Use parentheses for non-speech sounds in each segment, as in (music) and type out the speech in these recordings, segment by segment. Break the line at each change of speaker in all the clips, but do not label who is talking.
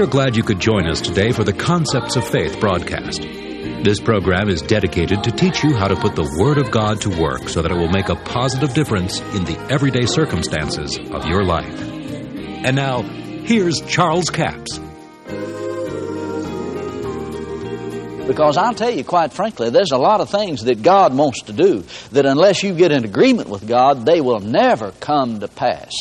We are glad you could join us today for the Concepts of Faith broadcast. This program is dedicated to teach you how to put the Word of God to work so that it will make a positive difference in the everyday circumstances of your life. And now, here's Charles Capps.
Because I'll tell you, quite frankly, there's a lot of things that God wants to do that unless you get in agreement with God, they will never come to pass.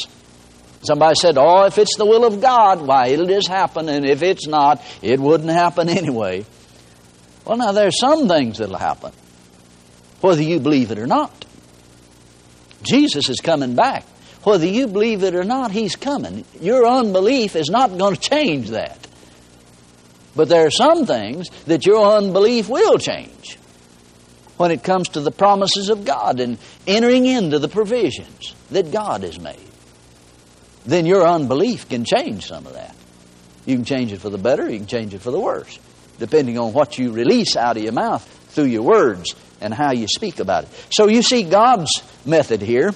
Somebody said, Oh, if it's the will of God, why, it'll just happen, and if it's not, it wouldn't happen (laughs) anyway. Well, now, there's some things that'll happen, whether you believe it or not. Jesus is coming back. Whether you believe it or not, He's coming. Your unbelief is not going to change that. But there are some things that your unbelief will change when it comes to the promises of God and entering into the provisions that God has made then your unbelief can change some of that. You can change it for the better, you can change it for the worse, depending on what you release out of your mouth through your words and how you speak about it. So you see God's method here.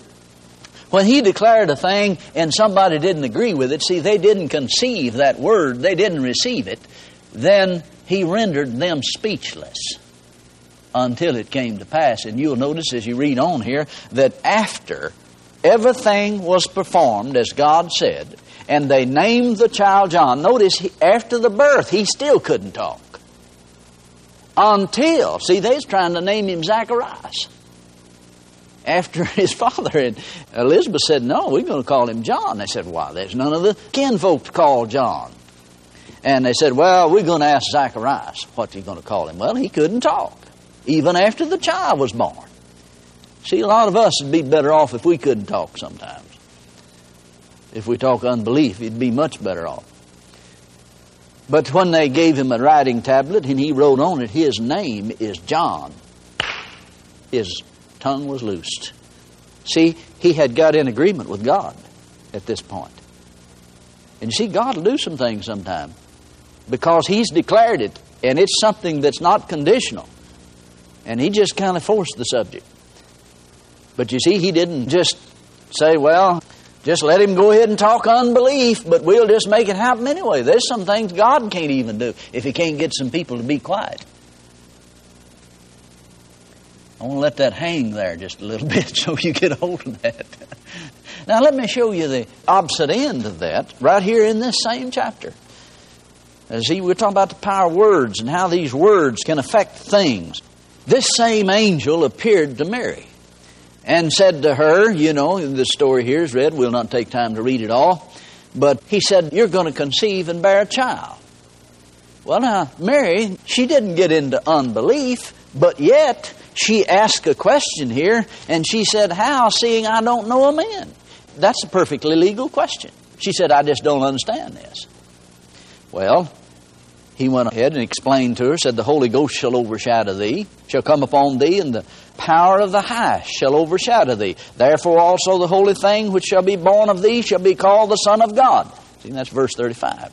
When He declared a thing and somebody didn't agree with it, see, they didn't conceive that word, they didn't receive it, then He rendered them speechless until it came to pass. And you'll notice as you read on here that after Everything was performed as God said, and they named the child John. Notice, he, after the birth, he still couldn't talk. Until, see, they was trying to name him Zacharias. After (laughs) his father and Elizabeth said, No, we're going to call him John. They said, Why, there's none of the kinfolk to call John. And they said, Well, we're going to ask Zacharias, what you going to call him? Well, he couldn't talk, even after the child was born. See, a lot of us would be better off if we couldn't talk sometimes. If we talk unbelief, he'd be much better off. But when they gave him a writing tablet and he wrote on it, his name is John, his tongue was loosed. See, he had got in agreement with God at this point. And you see, God will do some things sometime because he's declared it, and it's something that's not conditional. And he just kind of forced the subject. But you see, he didn't just say, well, just let him go ahead and talk unbelief, but we'll just make it happen anyway. There's some things God can't even do if he can't get some people to be quiet. I want to let that hang there just a little (laughs) bit so you get hold of that. (laughs) now, let me show you the opposite end of that right here in this same chapter. See, we're talking about the power of words and how these words can affect things. This same angel appeared to Mary and said to her, you know, the story here is read, we'll not take time to read it all, but he said, You're going to conceive and bear a child. Well, now, Mary, she didn't get into unbelief, but yet she asked a question here, and she said, How, seeing I don't know a man? That's a perfectly legal question. She said, I just don't understand this. Well, he went ahead and explained to her, said, The Holy Ghost shall overshadow thee, shall come upon thee, and the power of the highest shall overshadow thee. Therefore also the holy thing which shall be born of thee shall be called the Son of God. See, that's verse 35.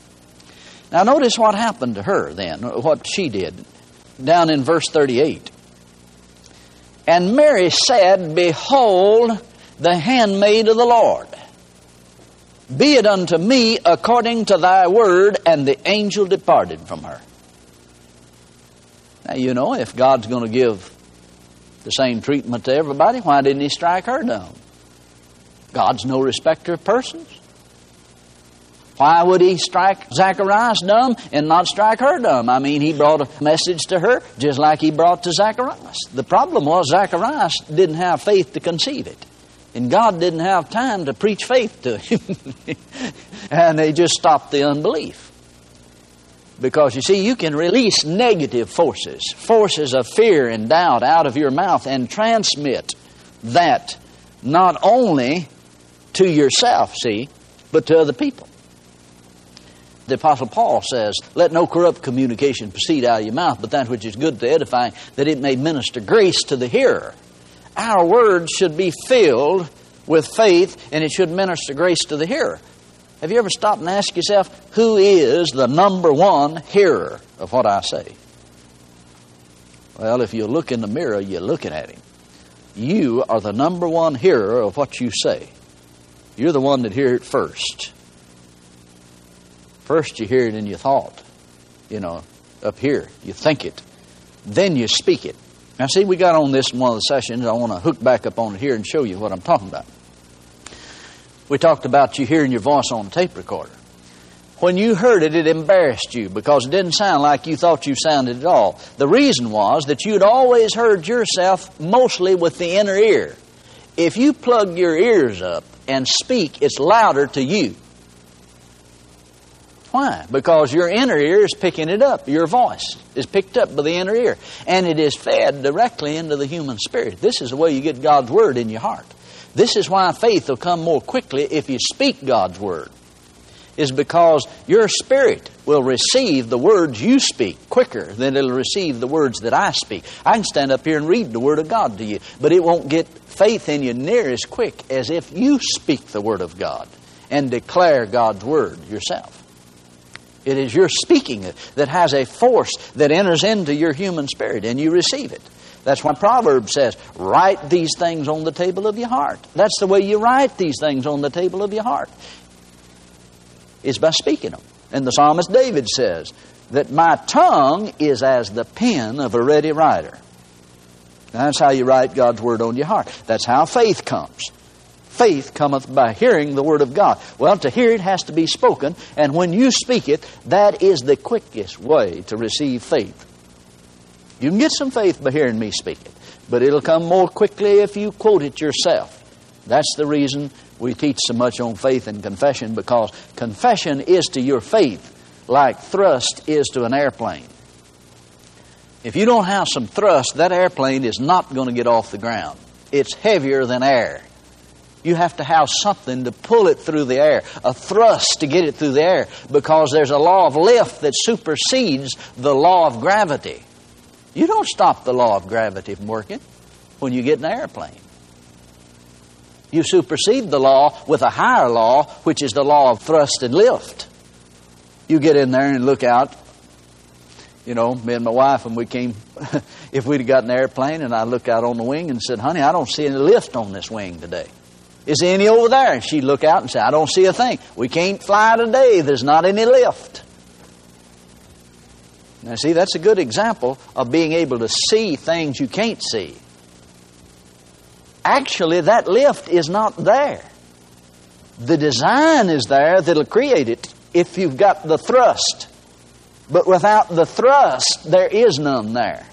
Now notice what happened to her then, what she did, down in verse 38. And Mary said, Behold, the handmaid of the Lord. Be it unto me according to thy word, and the angel departed from her. Now, you know, if God's going to give the same treatment to everybody, why didn't He strike her down? God's no respecter of persons. Why would He strike Zacharias dumb and not strike her dumb? I mean, He brought a message to her just like He brought to Zacharias. The problem was Zacharias didn't have faith to conceive it. And God didn't have time to preach faith to him. (laughs) and they just stopped the unbelief. Because you see, you can release negative forces, forces of fear and doubt out of your mouth and transmit that not only to yourself, see, but to other people. The Apostle Paul says, Let no corrupt communication proceed out of your mouth, but that which is good to edify, that it may minister grace to the hearer our words should be filled with faith and it should minister grace to the hearer. Have you ever stopped and asked yourself, who is the number one hearer of what I say? Well, if you look in the mirror, you're looking at him. You are the number one hearer of what you say. You're the one that hear it first. First, you hear it in your thought, you know, up here. You think it. Then you speak it. Now, see, we got on this in one of the sessions. I want to hook back up on it here and show you what I'm talking about. We talked about you hearing your voice on a tape recorder. When you heard it, it embarrassed you because it didn't sound like you thought you sounded at all. The reason was that you'd always heard yourself mostly with the inner ear. If you plug your ears up and speak, it's louder to you. Why? Because your inner ear is picking it up. Your voice is picked up by the inner ear. And it is fed directly into the human spirit. This is the way you get God's Word in your heart. This is why faith will come more quickly if you speak God's Word. Is because your spirit will receive the words you speak quicker than it'll receive the words that I speak. I can stand up here and read the Word of God to you, but it won't get faith in you near as quick as if you speak the Word of God and declare God's Word yourself. It is your speaking that has a force that enters into your human spirit and you receive it. That's why Proverbs says, write these things on the table of your heart. That's the way you write these things on the table of your heart, is by speaking them. And the psalmist David says that my tongue is as the pen of a ready writer. That's how you write God's word on your heart. That's how faith comes faith cometh by hearing the Word of God. Well, to hear it has to be spoken, and when you speak it, that is the quickest way to receive faith. You can get some faith by hearing me speak it, but it'll come more quickly if you quote it yourself. That's the reason we teach so much on faith and confession, because confession is to your faith like thrust is to an airplane. If you don't have some thrust, that airplane is not going to get off the ground. It's heavier than air. You have to have something to pull it through the air, a thrust to get it through the air, because there's a law of lift that supersedes the law of gravity. You don't stop the law of gravity from working when you get an airplane. You supersede the law with a higher law, which is the law of thrust and lift. You get in there and look out. You know, me and my wife, and we came, (laughs) if we'd have got an airplane and I looked out on the wing and said, honey, I don't see any lift on this wing today. Is there any over there? And she'd look out and say, I don't see a thing. We can't fly today. There's not any lift. Now, see, that's a good example of being able to see things you can't see. Actually, that lift is not there. The design is there that'll create it if you've got the thrust. But without the thrust, there is none there.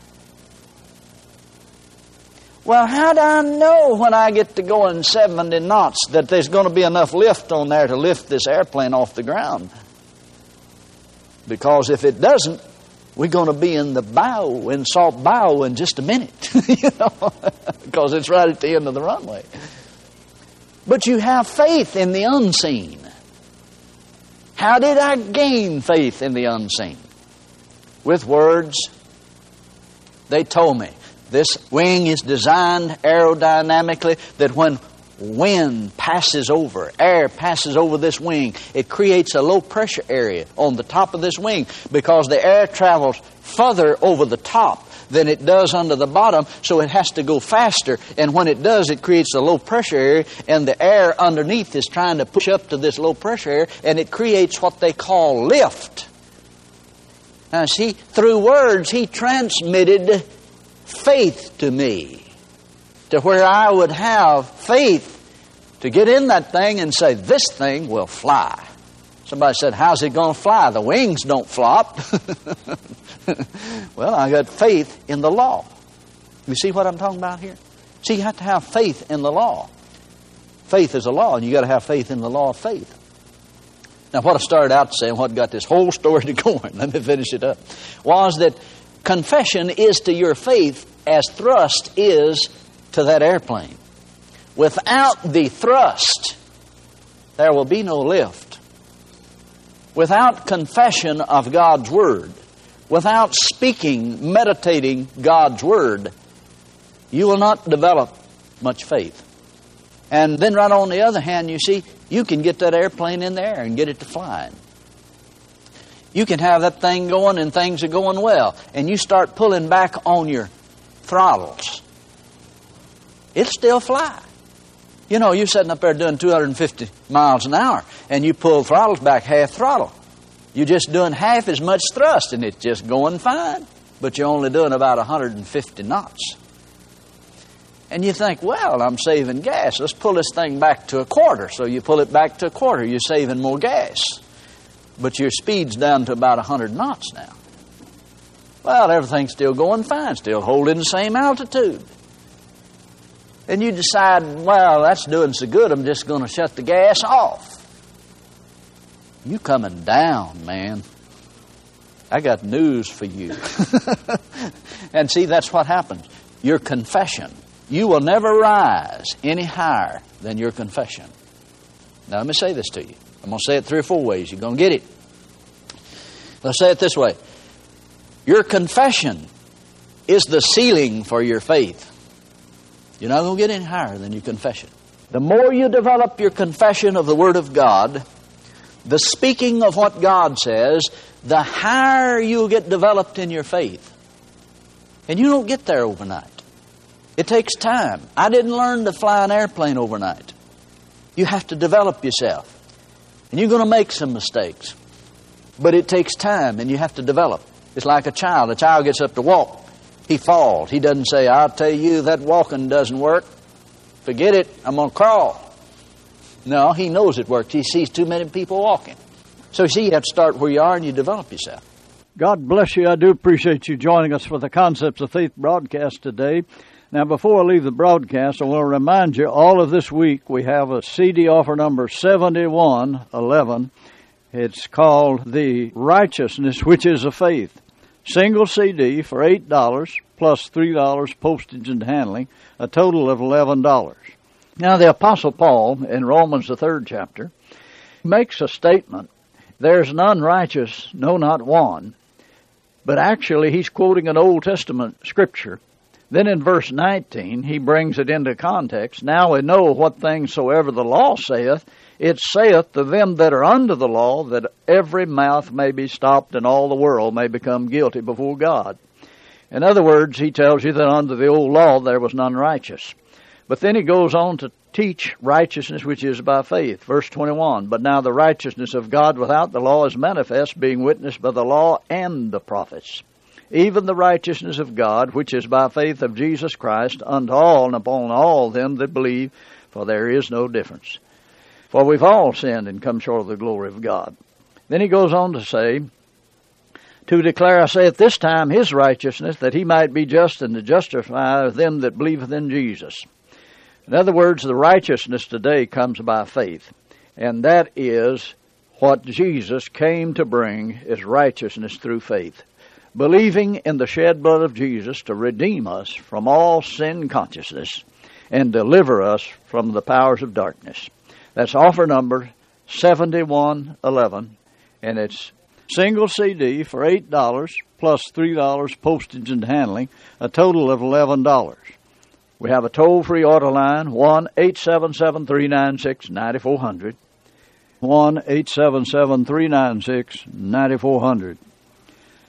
Well, how do I know when I get to going 70 knots that there's going to be enough lift on there to lift this airplane off the ground? Because if it doesn't, we're going to be in the bow, in salt bow, in just a minute, (laughs) you know, because it's right at the end of the runway. But you have faith in the unseen. How did I gain faith in the unseen? With words. They told me. This wing is designed aerodynamically that when wind passes over, air passes over this wing, it creates a low pressure area on the top of this wing because the air travels further over the top than it does under the bottom, so it has to go faster. And when it does, it creates a low pressure area, and the air underneath is trying to push up to this low pressure area, and it creates what they call lift. Now, see, through words, he transmitted faith to me to where I would have faith to get in that thing and say, This thing will fly. Somebody said, How's it going to fly? The wings don't flop. (laughs) well, I got faith in the law. You see what I'm talking about here? See, you have to have faith in the law. Faith is a law, and you got to have faith in the law of faith. Now, what I started out saying, what got this whole story (laughs) to going, let me finish it up, was that Confession is to your faith as thrust is to that airplane. Without the thrust, there will be no lift. Without confession of God's Word, without speaking, meditating God's Word, you will not develop much faith. And then, right on the other hand, you see, you can get that airplane in the air and get it to flying. You can have that thing going and things are going well, and you start pulling back on your throttles. It'll still fly. You know, you're sitting up there doing 250 miles an hour, and you pull throttles back half throttle.
You're just doing half as much thrust and it's just going fine, but you're only doing about 150 knots. And you think, well, I'm saving gas. Let's pull this thing back to a quarter. So you pull it back to a quarter, you're saving more gas. But your speed's down to about 100 knots now. Well, everything's still going fine, still holding the same altitude. And you decide, well, that's doing so good, I'm just going to shut the gas off. You coming down, man. I got news for you. (laughs) and see, that's what happens. Your confession. You will never rise any higher than your confession. Now, let me say this to you. I'm going to say it three or four ways. You're going to get it. Let's say it this way Your confession is the ceiling for your faith. You're not going to get any higher than your confession. The more you develop your confession of the Word of God, the speaking of what God says, the higher you'll get developed in your faith. And you don't get there overnight. It takes time. I didn't learn to fly an airplane overnight. You have to develop yourself. And you're going to make some mistakes. But it takes time and you have to develop. It's like a child. A child gets up to walk. He falls. He doesn't say, I'll tell you that walking doesn't work. Forget it. I'm going to crawl. No, he knows it works. He sees too many people walking. So, see, you have to start where you are and you develop yourself.
God bless you. I do appreciate you joining us for the Concepts of Faith broadcast today. Now, before I leave the broadcast, I want to remind you all of this week we have a CD offer number 7111. It's called The Righteousness, which is a Faith. Single CD for $8 plus $3 postage and handling, a total of $11. Now, the Apostle Paul in Romans, the third chapter, makes a statement there's none righteous, no, not one. But actually, he's quoting an Old Testament scripture. Then in verse 19, he brings it into context. Now we know what things soever the law saith, it saith to them that are under the law that every mouth may be stopped and all the world may become guilty before God. In other words, he tells you that under the old law there was none righteous. But then he goes on to teach righteousness which is by faith. Verse 21 But now the righteousness of God without the law is manifest, being witnessed by the law and the prophets. Even the righteousness of God, which is by faith of Jesus Christ, unto all and upon all them that believe, for there is no difference. For we've all sinned and come short of the glory of God. Then he goes on to say, to declare, I say, at this time his righteousness, that he might be just and to justify them that believeth in Jesus. In other words, the righteousness today comes by faith, and that is what Jesus came to bring is righteousness through faith. Believing in the shed blood of Jesus to redeem us from all sin consciousness and deliver us from the powers of darkness. That's offer number 7111, and it's single CD for $8 plus $3 postage and handling, a total of $11. We have a toll free order line, 1 877 396 9400. 1 877 396 9400.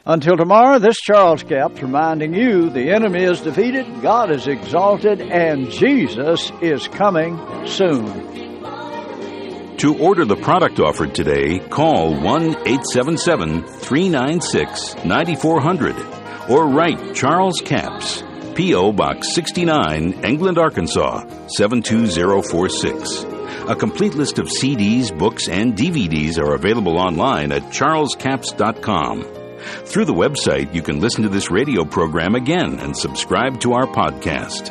Until tomorrow, this Charles Capps reminding you the enemy is defeated, God is exalted, and Jesus is coming soon.
To order the product offered today, call 1 877 396 9400 or write Charles Capps, P.O. Box 69, England, Arkansas 72046. A complete list of CDs, books, and DVDs are available online at charlescapps.com. Through the website, you can listen to this radio program again and subscribe to our podcast.